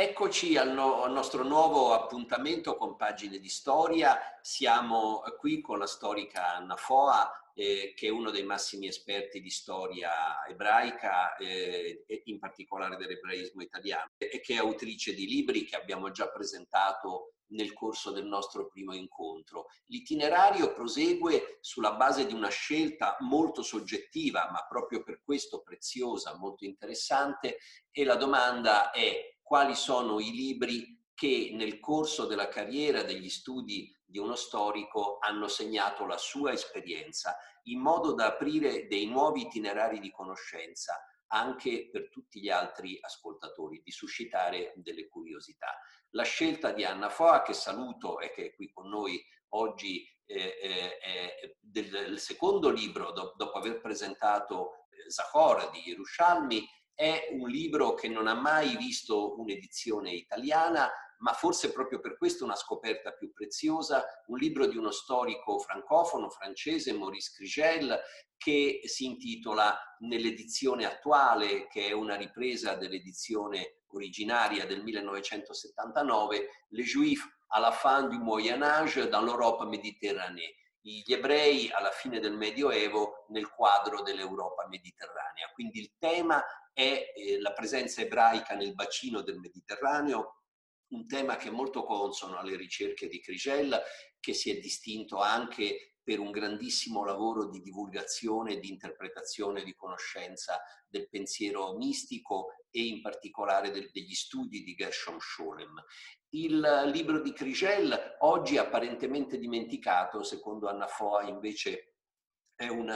Eccoci al, no, al, nostro nuovo appuntamento con Pagine di Storia. Siamo qui con la storica Anna Foa, eh, che è uno dei massimi esperti di storia ebraica, eh, in particolare dell'ebraismo italiano, e che è autrice di libri che abbiamo già presentato nel corso del nostro primo incontro. L'itinerario prosegue sulla base di una scelta molto soggettiva, ma proprio per questo preziosa, molto interessante, e la domanda è quali sono i libri che nel corso della carriera degli studi di uno storico hanno segnato la sua esperienza, in modo da aprire dei nuovi itinerari di conoscenza anche per tutti gli altri ascoltatori, di suscitare delle curiosità. La scelta di Anna Foa, che saluto e che è qui con noi oggi, eh, eh, del, del, secondo libro, do, dopo aver presentato eh, Zahor di Yerushalmi, è un libro che non ha mai visto un'edizione italiana, ma forse proprio per questo una scoperta più preziosa, un libro di uno storico francofono francese, Maurice Crigel, che si intitola nell'edizione attuale, che è una ripresa dell'edizione originaria del 1979, Les Juifs à la fin du Moyen Âge dans l'Europe méditerranée gli ebrei alla fine del Medioevo nel quadro dell'Europa mediterranea. Quindi il tema è eh, la presenza ebraica nel bacino del Mediterraneo, un tema che è molto consono alle ricerche di Crigel, che si è distinto anche per un grandissimo lavoro di divulgazione, di interpretazione, di conoscenza del pensiero mistico e in particolare del, degli studi di Gershom Scholem. Il libro di Crigel, oggi apparentemente dimenticato, secondo Anna Foa invece è un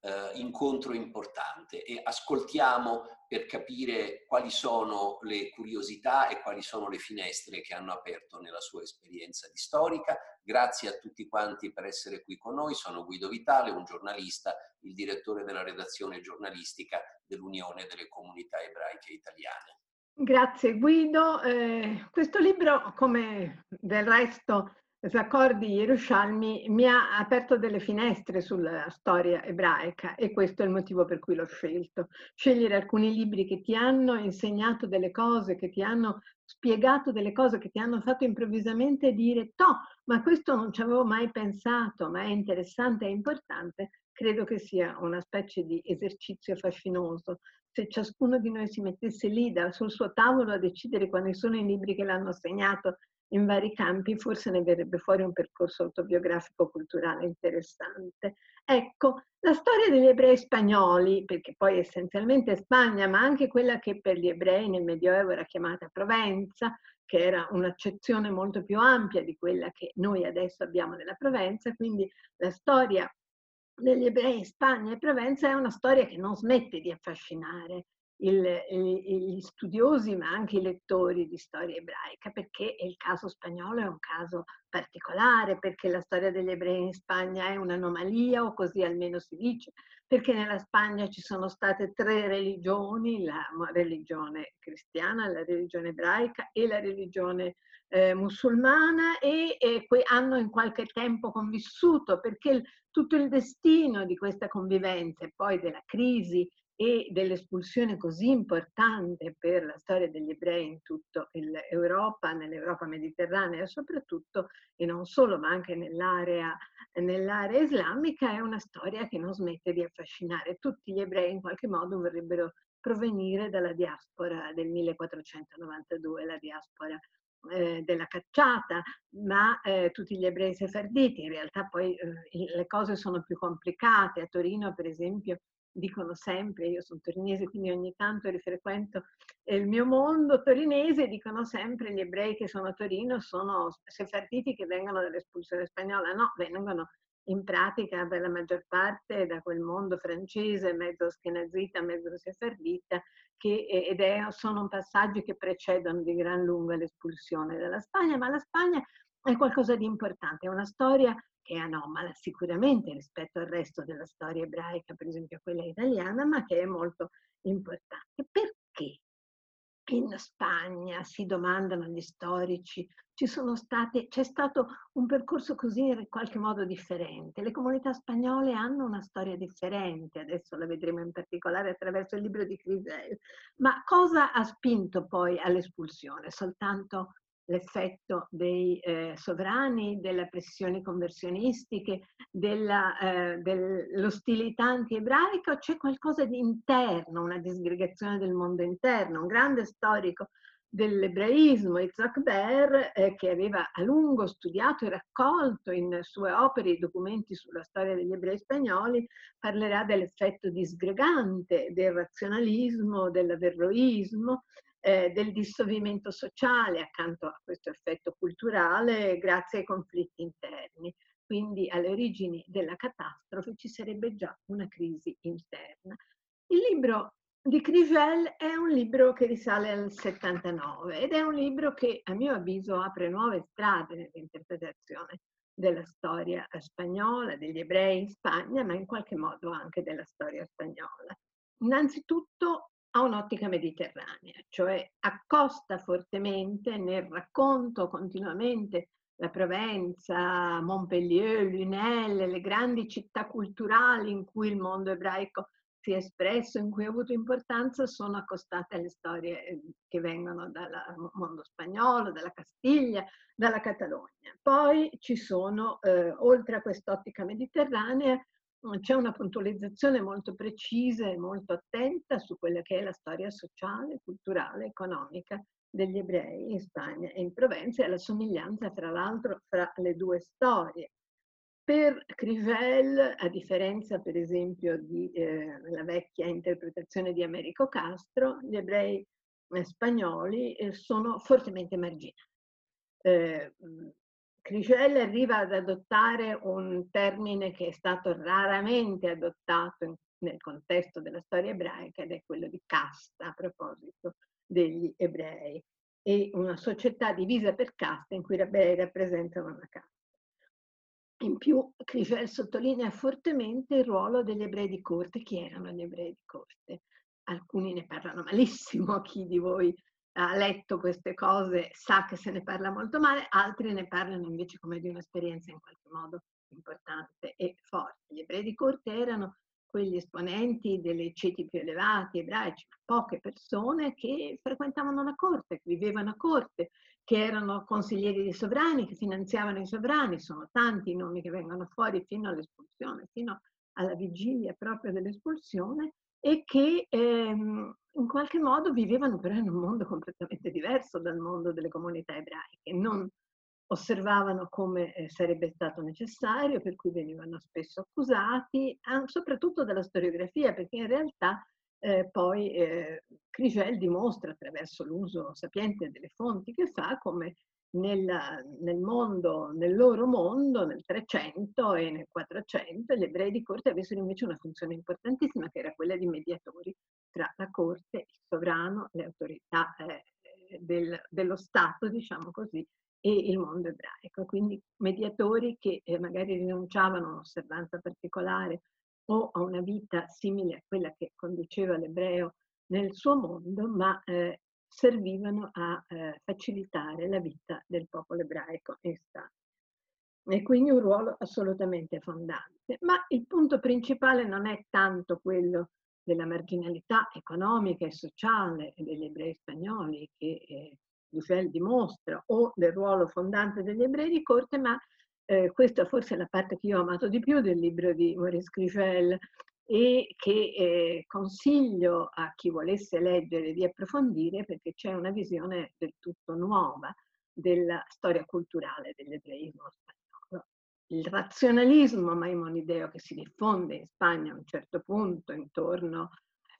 eh, incontro importante e ascoltiamo per capire quali sono le curiosità e quali sono le finestre che hanno aperto nella sua esperienza di storica. Grazie a tutti quanti per essere qui con noi. Sono Guido Vitale, un giornalista, il direttore della redazione giornalistica dell'Unione delle Comunità Ebraiche Italiane. Grazie Guido. Eh, questo libro, come del resto Zaccordi Yerushalmi mi ha aperto delle finestre sulla storia ebraica e questo è il motivo per cui l'ho scelto. Scegliere alcuni libri che ti hanno insegnato delle cose, che ti hanno spiegato delle cose, che ti hanno fatto improvvisamente dire no, ma questo non ci avevo mai pensato, ma è interessante e importante, credo che sia una specie di esercizio fascinoso. Se ciascuno di noi si mettesse lì sul suo tavolo a decidere quali sono i libri che l'hanno segnato in vari campi, forse ne verrebbe fuori un percorso autobiografico culturale interessante. Ecco, la storia degli ebrei spagnoli, perché poi essenzialmente Spagna, ma anche quella che per gli ebrei nel Medioevo era chiamata Provenza, che era un'accezione molto più ampia di quella che noi adesso abbiamo della Provenza, quindi la storia degli ebrei in Spagna e Provenza è una storia che non smette di affascinare il, gli studiosi ma anche i lettori di storia ebraica perché il caso spagnolo è un caso particolare, perché la storia degli ebrei in Spagna è un'anomalia o così almeno si dice, perché nella Spagna ci sono state tre religioni, la religione cristiana, la religione ebraica e la religione eh, musulmana e, e hanno in qualche tempo convissuto perché il, tutto il destino di questa convivenza e poi della crisi e dell'espulsione così importante per la storia degli ebrei in tutta l'Europa, nell'Europa mediterranea soprattutto, e non solo, ma anche nell'area, nell'area islamica, è una storia che non smette di affascinare. Tutti gli ebrei in qualche modo vorrebbero provenire dalla diaspora del 1492, la diaspora eh, della cacciata, ma eh, tutti gli ebrei sefarditi, in realtà poi eh, le cose sono più complicate. A Torino, per esempio, dicono sempre, io sono torinese quindi ogni tanto rifrequento il mio mondo torinese, dicono sempre gli ebrei che sono a Torino sono sefarditi che vengono dall'espulsione spagnola, no, vengono in pratica per la maggior parte da quel mondo francese, mezzo schenazita, mezzo sefardita, che, ed è, sono passaggi che precedono di gran lunga l'espulsione dalla Spagna, ma la Spagna è qualcosa di importante, è una storia che è anomala sicuramente rispetto al resto della storia ebraica, per esempio quella italiana, ma che è molto importante. Perché? in Spagna, si domandano gli storici, state, c'è stato un percorso così in qualche modo differente. Le comunità spagnole hanno una storia differente, adesso la vedremo in particolare attraverso il libro di Crisel. Ma cosa ha spinto poi all'espulsione? Soltanto l'effetto dei eh, sovrani, delle pressioni conversionistiche, eh, dell'ostilità anti-ebraica o c'è qualcosa di interno, una disgregazione del mondo interno? Un grande storico dell'ebraismo, Isaac Ber, eh, che aveva a lungo studiato e raccolto in sue opere i documenti sulla storia degli ebrei spagnoli, parlerà dell'effetto disgregante del razionalismo, dell'averroismo, eh, del dissolvimento sociale accanto a questo effetto culturale grazie ai conflitti interni. Quindi alle origini della catastrofe ci sarebbe già una crisi interna. Il libro di Crigel è un libro che risale al 79 ed è un libro che a mio avviso apre nuove strade nell'interpretazione della storia spagnola, degli ebrei in Spagna, ma in qualche modo anche della storia spagnola. Innanzitutto ha un'ottica mediterranea, cioè accosta fortemente nel racconto continuamente la Provenza, Montpellier, Lunel, le grandi città culturali in cui il mondo ebraico si è espresso, in cui ha avuto importanza, sono accostate alle storie eh, che vengono dal mondo spagnolo, dalla Castiglia, dalla Catalogna. Poi ci sono, eh, oltre a quest'ottica mediterranea, c'è una puntualizzazione molto precisa e molto attenta su quella che è la storia sociale, culturale, economica degli ebrei in Spagna e in Provenza e la somiglianza, fra l'altro, fra le due storie. Per Crivel, a differenza per esempio della eh, vecchia interpretazione di Americo Castro, gli ebrei eh, spagnoli eh, sono fortemente marginali. Eh, Cricel arriva ad adottare un termine che è stato raramente adottato in, nel contesto della storia ebraica ed è quello di casta a proposito degli ebrei e una società divisa per caste in cui gli ebrei rappresentano una casta. In più, Cricel sottolinea fortemente il ruolo degli ebrei di corte. Chi erano gli ebrei di corte? Alcuni ne parlano malissimo, chi di voi ha letto queste cose sa che se ne parla molto male, altri ne parlano invece come di un'esperienza in qualche modo importante e forte. Gli ebrei di corte erano quegli esponenti delle ceti più elevati ebraici, poche persone che frequentavano la corte, che vivevano a corte, che erano consiglieri dei sovrani, che finanziavano i sovrani, sono tanti i nomi che vengono fuori fino all'espulsione, fino alla vigilia proprio dell'espulsione, e che ehm, in qualche modo vivevano però in un mondo completamente diverso dal mondo delle comunità ebraiche, non osservavano come eh, sarebbe stato necessario, per cui venivano spesso accusati, soprattutto dalla storiografia, perché in realtà eh, poi eh, Crigel dimostra attraverso l'uso sapiente delle fonti che fa come nel, nel, mondo, nel loro mondo, nel 300 e nel 400, gli ebrei di corte avessero invece una funzione importantissima che era quella di mediatori tra la corte, il sovrano, le autorità eh, del, dello Stato, diciamo così, e il mondo ebraico. Quindi mediatori che eh, magari rinunciavano a un'osservanza particolare o a una vita simile a quella che conduceva l'ebreo nel suo mondo, ma eh, servivano a eh, facilitare la vita del popolo ebraico in Spagna. E quindi un ruolo assolutamente fondante. Ma il punto principale non è tanto quello della marginalità economica e sociale degli ebrei spagnoli che eh, Dussel dimostra o del ruolo fondante degli ebrei di corte, ma eh, questa forse è la parte che io ho amato di più del libro di Maurice Grigel, e che eh, consiglio a chi volesse leggere di approfondire perché c'è una visione del tutto nuova della storia culturale dell'ebraismo spagnolo. Il razionalismo maimonideo che si diffonde in Spagna a un certo punto, intorno a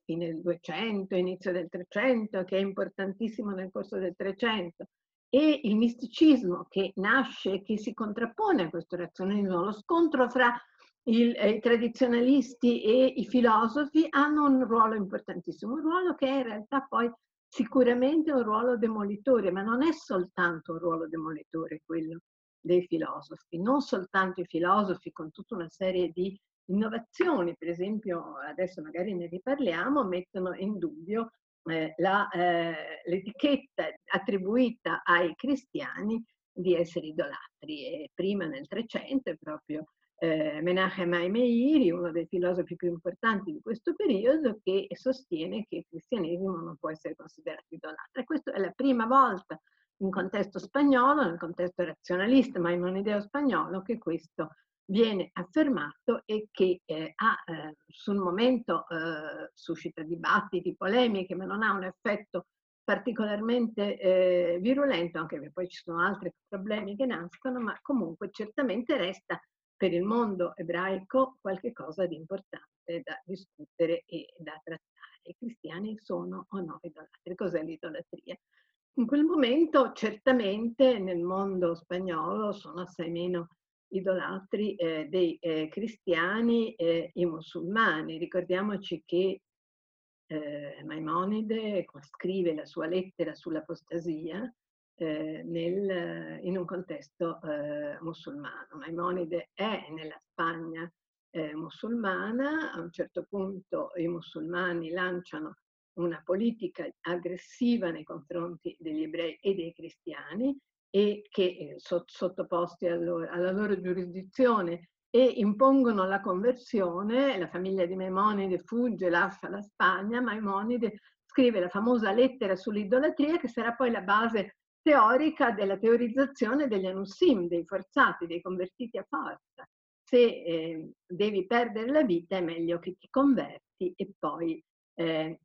fine del 200, inizio del 300, che è importantissimo nel corso del 300, e il misticismo che nasce che si contrappone a questo razionalismo, lo scontro fra il, eh, i tradizionalisti e i filosofi hanno un ruolo importantissimo, un ruolo che è in realtà poi sicuramente un ruolo demolitore, ma non è soltanto un ruolo demolitore quello dei filosofi, non soltanto i filosofi con tutta una serie di innovazioni, per esempio adesso magari ne riparliamo, mettono in dubbio eh, la, eh, l'etichetta attribuita ai cristiani di essere idolatri. E prima nel 300 proprio eh, Menachem Meiri, uno dei filosofi più importanti di questo periodo, che sostiene che il cristianesimo non può essere considerato idolatra. Questa è la prima volta in contesto spagnolo, nel contesto razionalista, ma in un idea spagnolo, che questo viene affermato e che eh, ha, eh, sul momento eh, suscita dibattiti, polemiche, ma non ha un effetto particolarmente eh, virulento, anche perché poi ci sono altri problemi che nascono, ma comunque certamente resta per il mondo ebraico qualcosa di importante da discutere e da trattare. I cristiani sono o no idolatri? Cos'è l'idolatria? In quel momento certamente nel mondo spagnolo sono assai meno idolatri eh, dei eh, cristiani e i musulmani. Ricordiamoci che eh, Maimonide scrive la sua lettera sull'apostasia eh, nel, in un contesto eh, musulmano. Maimonide è nella Spagna eh, musulmana, a un certo punto i musulmani lanciano una politica aggressiva nei confronti degli ebrei e dei cristiani e che eh, sottoposti alla loro giurisdizione e impongono la conversione, la famiglia di Maimonide fugge, lascia la Spagna, Maimonide scrive la famosa lettera sull'idolatria che sarà poi la base teorica della teorizzazione degli anussim, dei forzati, dei convertiti a forza. Se eh, devi perdere la vita è meglio che ti converti e poi eh,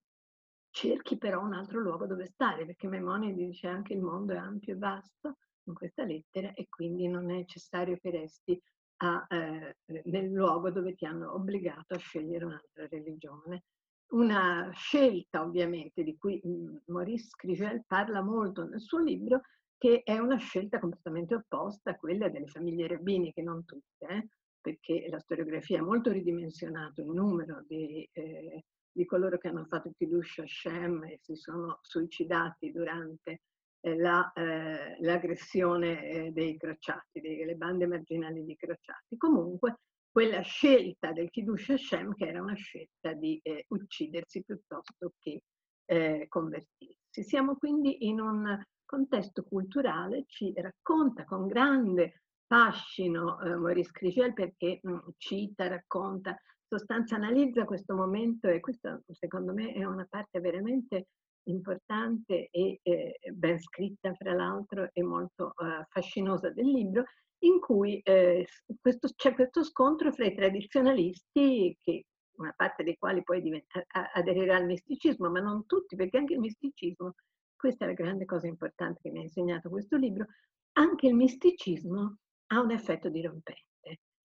cerchi però un altro luogo dove stare, perché Maimonide dice anche il mondo è ampio e vasto in questa lettera e quindi non è necessario che resti a, eh, nel luogo dove ti hanno obbligato a scegliere un'altra religione. Una scelta ovviamente di cui mm, Maurice Crigel parla molto nel suo libro, che è una scelta completamente opposta a quella delle famiglie rabbiniche, non tutte, eh, perché la storiografia ha molto ridimensionato il numero di eh, di coloro che hanno fatto il Kiddush Hashem e si sono suicidati durante eh, la, eh, l'aggressione eh, dei crociati, delle bande marginali di crociati. Comunque quella scelta del Kiddush Hashem che era una scelta di eh, uccidersi piuttosto che eh, convertirsi. Siamo quindi in un contesto culturale, ci racconta con grande fascino eh, Maurice Crigel perché mh, mm, cita, racconta sostanza analizza questo momento e questa secondo me è una parte veramente importante e eh, ben scritta fra l'altro e molto eh, fascinosa del libro in cui eh, questo, c'è questo scontro fra i tradizionalisti che una parte dei quali poi diventa, aderirà al misticismo, ma non tutti, perché anche il misticismo, questa è la grande cosa importante che mi ha insegnato questo libro, anche il misticismo ha un effetto dirompente.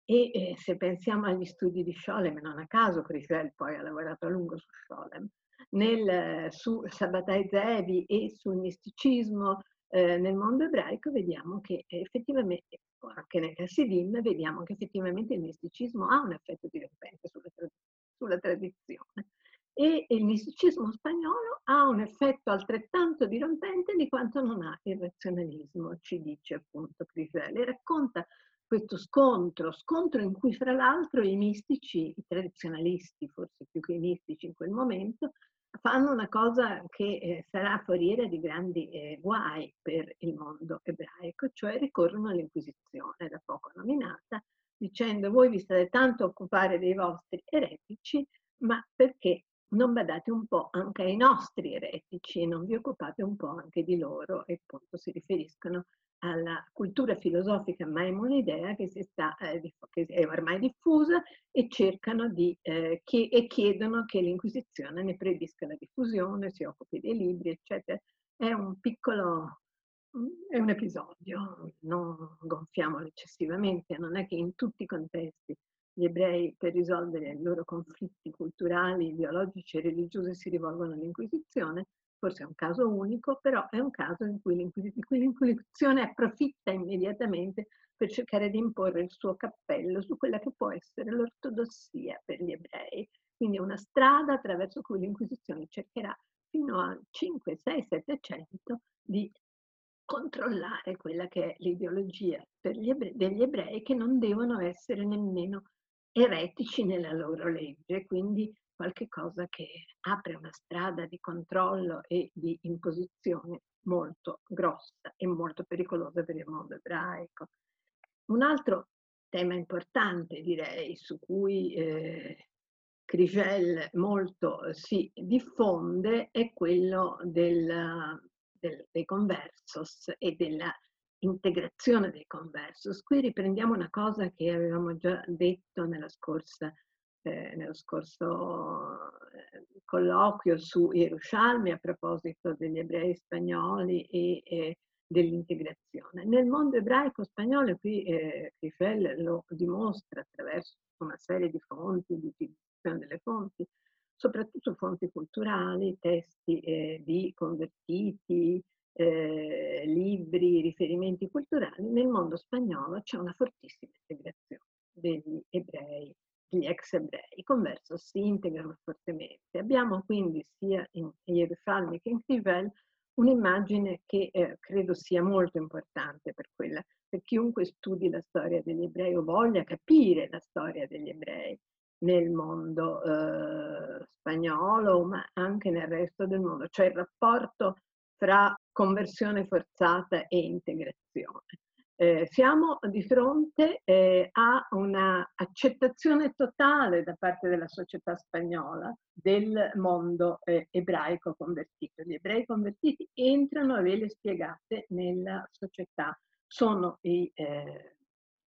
E eh, se pensiamo agli studi di Scholem, non a caso Crisel poi ha lavorato a lungo su Scholem, nel, su Sabbatai Zevi e sul misticismo eh, nel mondo ebraico, vediamo che effettivamente, anche nel Hasidim, vediamo che effettivamente il misticismo ha un effetto dirompente sulla, sulla tradizione. E il misticismo spagnolo ha un effetto altrettanto dirompente di quanto non ha il razionalismo, ci dice appunto Crisel. E racconta questo scontro, scontro in cui fra l'altro i mistici, i tradizionalisti, forse più che i mistici in quel momento, fanno una cosa che eh, sarà foriera di grandi eh, guai per il mondo ebraico, cioè ricorrono all'Inquisizione, da poco nominata, dicendo voi vi state tanto a occupare dei vostri eretici, ma perché non badate un po' anche ai nostri eretici non vi occupate un po' anche di loro e appunto si riferiscono alla cultura filosofica maimonidea che, si sta, eh, che è ormai diffusa e cercano di, eh, che, e chiedono che l'Inquisizione ne predisca la diffusione, si occupi dei libri, eccetera. È un piccolo, è un episodio, non gonfiamolo eccessivamente, non è che in tutti i contesti gli ebrei per risolvere i loro conflitti culturali, ideologici e religiosi si rivolgono all'Inquisizione, forse è un caso unico, però è un caso in cui l'Inquisizione approfitta immediatamente per cercare di imporre il suo cappello su quella che può essere l'ortodossia per gli ebrei. Quindi una strada attraverso cui l'Inquisizione cercherà fino al 5, 6, 700 di controllare quella che è l'ideologia ebrei, degli ebrei che non devono essere nemmeno eretici nella loro legge, quindi qualche cosa che apre una strada di controllo e di imposizione molto grossa e molto pericolosa per il mondo ebraico. Un altro tema importante, direi, su cui eh, Crigel molto si diffonde è quello del, del, dei conversos e della integrazione dei conversos. Qui riprendiamo una cosa che avevamo già detto nella scorsa, eh, nello scorso eh, colloquio su Yerushalmi a proposito degli ebrei spagnoli e, e dell'integrazione. Nel mondo ebraico spagnolo, qui eh, Krifel lo dimostra attraverso una serie di fonti, di utilizzazione delle fonti, soprattutto fonti culturali, testi eh, di convertiti, eh, libri, riferimenti culturali, nel mondo spagnolo c'è una fortissima integrazione degli ebrei, degli ex ebrei. Converso si integrano fortemente. Abbiamo quindi sia in Gerusalemme che in Crivel un'immagine che eh, credo sia molto importante per, quella, per chiunque studi la storia degli ebrei o voglia capire la storia degli ebrei nel mondo eh, spagnolo, ma anche nel resto del mondo, cioè il rapporto fra conversione forzata e integrazione. Eh, siamo di fronte eh, a un'accettazione totale da parte della società spagnola del mondo eh, ebraico convertito. Gli ebrei convertiti entrano, ve le spiegate, nella società. Sono i eh,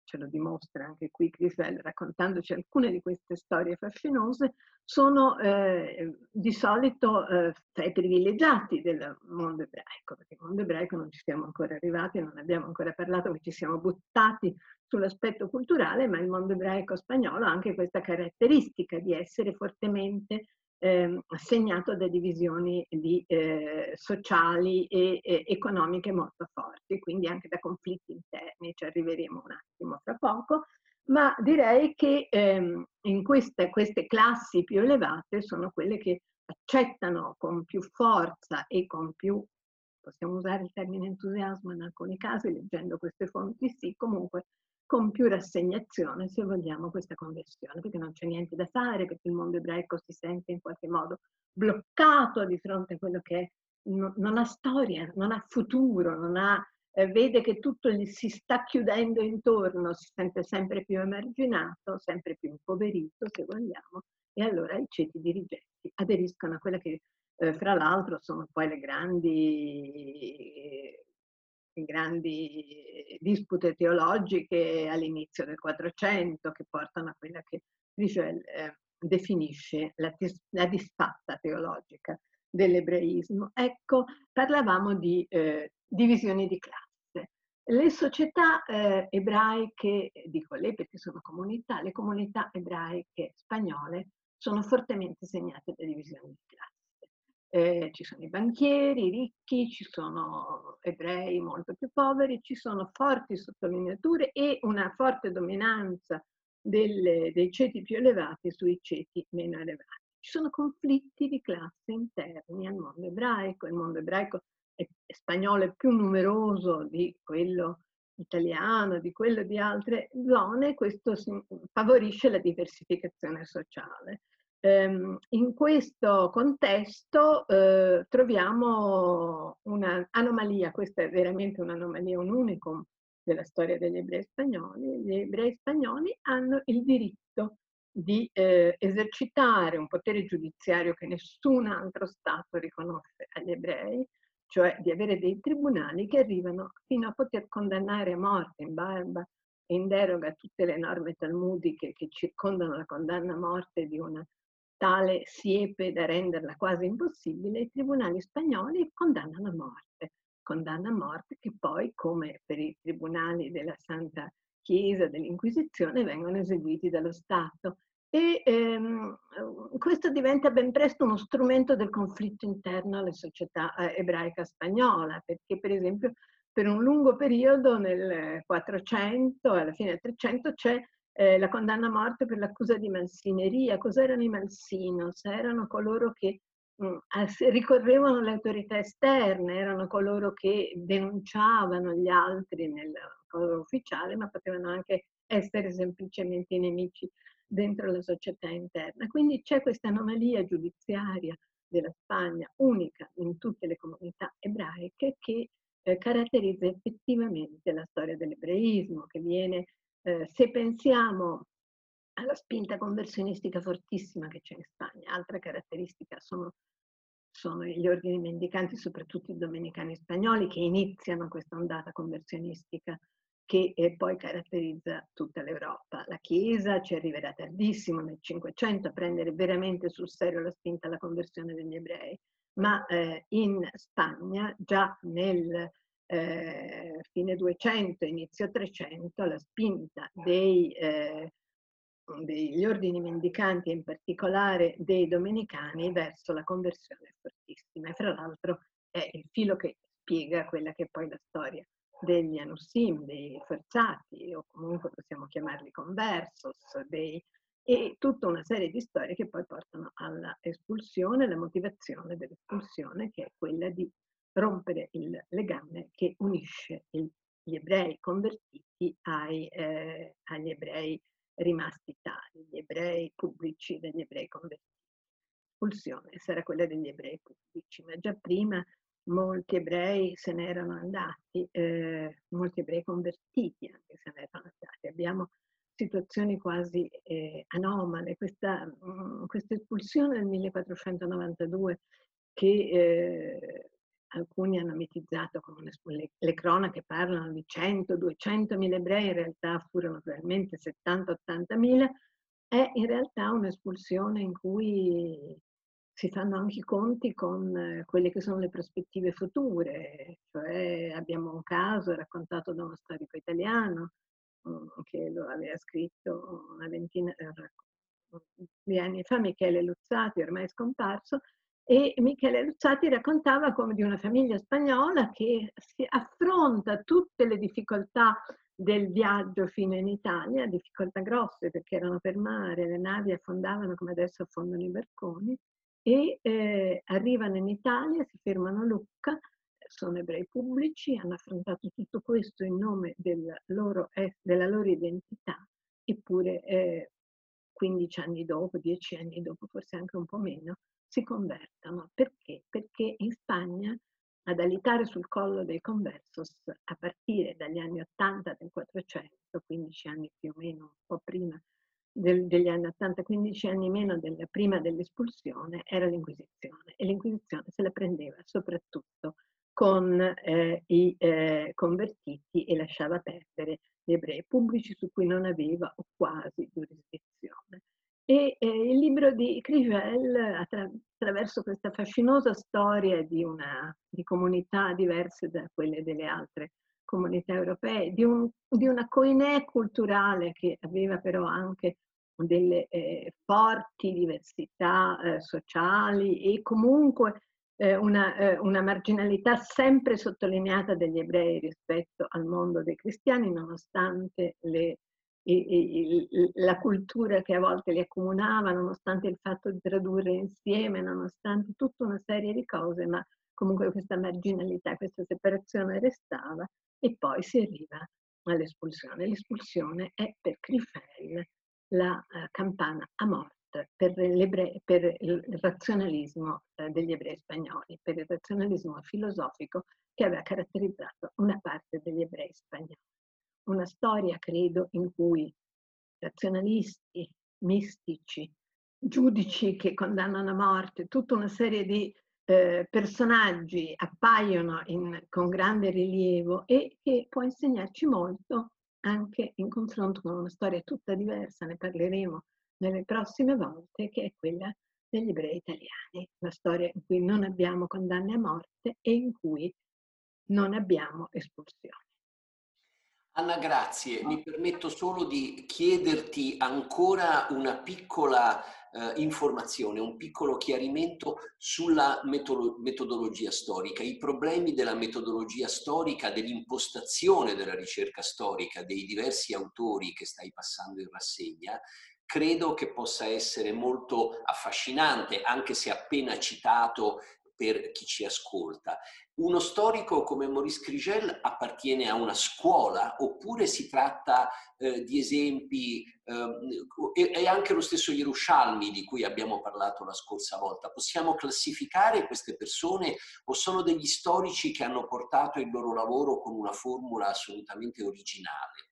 ce lo dimostra anche qui Crisel raccontandoci alcune di queste storie fascinose, sono eh, di solito eh, tra i privilegiati del mondo ebraico, perché il mondo ebraico non ci siamo ancora arrivati, non abbiamo ancora parlato, ci siamo buttati sull'aspetto culturale, ma il mondo ebraico spagnolo ha anche questa caratteristica di essere fortemente eh, segnato da divisioni di, eh, sociali e, e, economiche molto forti, quindi anche da conflitti interni, ci arriveremo un attimo fra poco, ma direi che ehm, in queste, queste classi più elevate sono quelle che accettano con più forza e con più, possiamo usare il termine entusiasmo in alcuni casi, leggendo queste fonti, sì, comunque con più rassegnazione, se vogliamo, questa conversione, perché non c'è niente da fare, perché il mondo ebraico si sente in qualche modo bloccato di fronte a quello che è, non ha storia, non ha futuro, non ha, eh, vede che tutto gli si sta chiudendo intorno, si sente sempre più emarginato, sempre più impoverito, se vogliamo, e allora i ceti dirigenti aderiscono a quelle che eh, fra l'altro sono poi le grandi grandi dispute teologiche all'inizio del Quattrocento che portano a quella che Rigel eh, definisce la, la, disfatta teologica dell'ebraismo. Ecco, parlavamo di eh, divisioni di classe. Le società eh, ebraiche, dico lei perché sono comunità, le comunità ebraiche spagnole sono fortemente segnate da divisioni di classe eh, ci sono i banchieri ricchi, ci sono ebrei molto più poveri, ci sono forti sottolineature e una forte dominanza delle, dei ceti più elevati sui ceti meno elevati. Ci sono conflitti di classe interni al mondo ebraico, il mondo ebraico è, è spagnolo è più numeroso di quello italiano, di quello di altre zone, questo favorisce la diversificazione sociale. Ehm, in questo contesto eh, troviamo un'anomalia, questa è veramente un'anomalia, un unicum della storia degli ebrei spagnoli. Gli ebrei spagnoli hanno il diritto di eh, esercitare un potere giudiziario che nessun altro Stato riconosce agli ebrei, cioè di avere dei tribunali che arrivano fino a poter condannare a morte in barba e in deroga tutte le norme talmudiche che circondano la condanna a morte di una tale siepe da renderla quasi impossibile, i tribunali spagnoli condannano a morte. Condanna a morte che poi, come per i tribunali della Santa Chiesa dell'Inquisizione, vengono eseguiti dallo Stato. E ehm, questo diventa ben presto uno strumento del conflitto interno alla società eh, ebraica spagnola, perché per esempio per un lungo periodo nel 400 e alla fine del 300 c'è eh, la condanna a morte per l'accusa di malsineria. Cos'erano i malsinos? Erano coloro che mh, mm, ricorrevano alle autorità esterne, erano coloro che denunciavano gli altri nel coloro ufficiale, ma potevano anche essere semplicemente i nemici dentro la società interna. Quindi c'è questa anomalia giudiziaria della Spagna, unica in tutte le comunità ebraiche, che eh, caratterizza effettivamente la storia dell'ebraismo, che viene, eh, se pensiamo alla spinta conversionistica fortissima che c'è in Spagna, altra caratteristica sono, sono gli ordini mendicanti, soprattutto i domenicani spagnoli, che iniziano questa ondata conversionistica che poi caratterizza tutta l'Europa. La Chiesa ci arriverà tardissimo nel Cinquecento a prendere veramente sul serio la spinta alla conversione degli ebrei, ma eh, in Spagna già nel eh, fine 200, inizio 300, la spinta dei, eh, degli ordini mendicanti, in particolare dei domenicani, verso la conversione fortissima. E fra l'altro è il filo che spiega quella che è poi la storia degli Anussim, dei forzati, o comunque possiamo chiamarli conversos, dei, e tutta una serie di storie che poi portano all'espulsione, la motivazione dell'espulsione, che è quella di rompere il legame che unisce il, gli ebrei convertiti ai, eh, agli ebrei rimasti tali, gli ebrei pubblici degli ebrei convertiti. L'espulsione sarà quella degli ebrei pubblici, ma già prima molti ebrei se ne erano andati, eh, molti ebrei convertiti anche se ne erano andati. Abbiamo situazioni quasi eh, anomale. Questa, mh, mm, questa, espulsione del 1492 che eh, alcuni hanno mitizzato come le, le cronache parlano di 100, 200 mila ebrei, in realtà furono probabilmente 70-80 mila, è in realtà un'espulsione in cui si fanno anche i conti con eh, quelle che sono le prospettive future, cioè abbiamo un caso raccontato da uno storico italiano mm, che lo aveva scritto una ventina di anni fa, Michele Luzzati, ormai scomparso, e Michele Luzzati raccontava come di una famiglia spagnola che si affronta tutte le difficoltà del viaggio fino in Italia, difficoltà grosse perché erano per mare, le navi affondavano come adesso affondano i barconi, e eh, arrivano in Italia, si fermano a Lucca, sono ebrei pubblici, hanno affrontato tutto questo in nome del loro, eh, della loro identità, eppure eh, 15 anni dopo, 10 anni dopo, forse anche un po' meno, si convertono. Perché? Perché in Spagna ad alitare sul collo dei conversos a partire dagli anni 80 del 400, 15 anni più o meno, un po' prima del, degli anni 80, 15 anni meno del, prima dell'espulsione, era l'Inquisizione e l'Inquisizione se la prendeva soprattutto con eh, i eh, convertiti e lasciava perdere gli ebrei pubblici su cui non aveva o quasi giurisdizione. E eh, il libro di Crigel, attra- attraverso questa fascinosa storia di, una, di comunità diverse da quelle delle altre comunità europee, di, un, di una coinè culturale che aveva però anche delle eh, forti diversità eh, sociali e comunque eh, una, eh, una, marginalità sempre sottolineata degli ebrei rispetto al mondo dei cristiani, nonostante le, e, e, la cultura che a volte li accomunava, nonostante il fatto di tradurre insieme, nonostante tutta una serie di cose, ma comunque questa marginalità, questa separazione restava e poi si arriva all'espulsione. L'espulsione è per Crifel la eh, campana a morte per, per il razionalismo eh, degli ebrei spagnoli, per il razionalismo filosofico che aveva caratterizzato una parte degli ebrei spagnoli. Una storia, credo, in cui razionalisti, mistici, giudici che condannano a morte, tutta una serie di eh, personaggi appaiono in, con grande rilievo e che può insegnarci molto anche in confronto con una storia tutta diversa, ne parleremo nelle prossime volte, che è quella degli ebrei italiani, una storia in cui non abbiamo condanne a morte e in cui non abbiamo espulsioni. Anna, grazie. Mi permetto solo di chiederti ancora una piccola eh, informazione, un piccolo chiarimento sulla metodologia storica, i problemi della metodologia storica, dell'impostazione della ricerca storica dei diversi autori che stai passando in rassegna, credo che possa essere molto affascinante, anche se appena citato per chi ci ascolta. Uno storico come Maurice Crigel appartiene a una scuola oppure si tratta eh, di esempi, eh, e anche lo stesso Yerushalmi di cui abbiamo parlato la scorsa volta. Possiamo classificare queste persone o sono degli storici che hanno portato il loro lavoro con una formula assolutamente originale?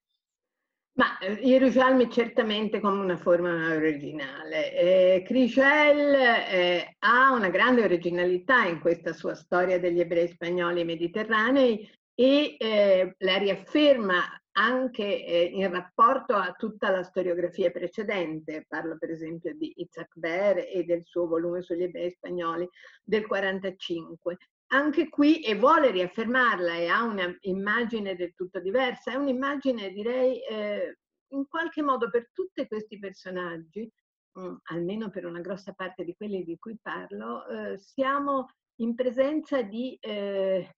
Ma eh, Gerusalemme certamente come una forma originale. Eh, Crigel eh, ha una grande originalità in questa sua storia degli ebrei spagnoli mediterranei e eh, la riafferma anche eh, in rapporto a tutta la storiografia precedente. Parlo per esempio di Isaac Ber e del suo volume sugli ebrei spagnoli del 45 anche qui e vuole riaffermarla e ha un'immagine del tutto diversa, è un'immagine direi eh, in qualche modo per tutti questi personaggi, mh, mm, almeno per una grossa parte di quelli di cui parlo, eh, siamo in presenza di, eh,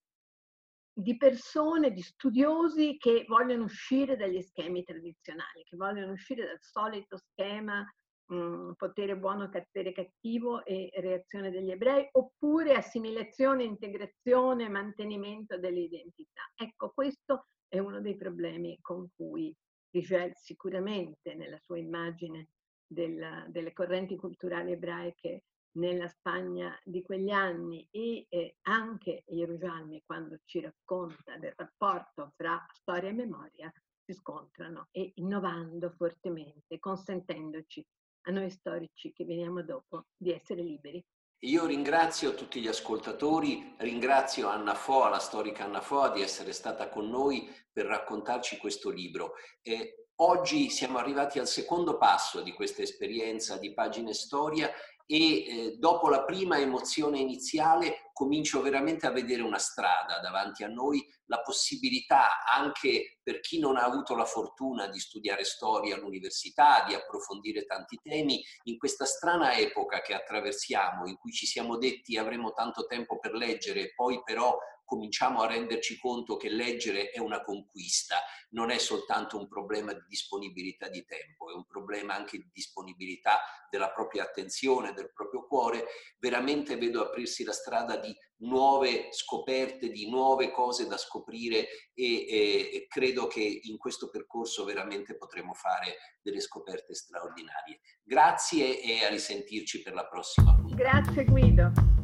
di persone, di studiosi che vogliono uscire dagli schemi tradizionali, che vogliono uscire dal solito schema mh, potere buono, potere cattivo e reazione degli ebrei, oppure assimilazione, integrazione, mantenimento dell'identità. Ecco, questo è uno dei problemi con cui Rigel sicuramente nella sua immagine della, delle correnti culturali ebraiche nella Spagna di quegli anni e eh, anche Gerusalemme quando ci racconta del rapporto fra storia e memoria si scontrano e innovando fortemente, consentendoci a noi storici che veniamo dopo di essere liberi. Io ringrazio tutti gli ascoltatori, ringrazio Anna Foa, la storica Anna Foa, di essere stata con noi per raccontarci questo libro. E oggi siamo arrivati al secondo passo di questa esperienza di Pagine Storia e eh, dopo la prima emozione iniziale comincio veramente a vedere una strada davanti a noi, la possibilità anche per chi non ha avuto la fortuna di studiare storia all'università, di approfondire tanti temi, in questa strana epoca che attraversiamo, in cui ci siamo detti avremo tanto tempo per leggere, poi però cominciamo a renderci conto che leggere è una conquista, non è soltanto un problema di disponibilità di tempo, è un problema anche di disponibilità della propria attenzione, del proprio cuore. Veramente vedo aprirsi la strada di nuove scoperte, di nuove cose da scoprire e, e, e credo che in questo percorso veramente potremo fare delle scoperte straordinarie. Grazie e a risentirci per la prossima puntata. Grazie Guido.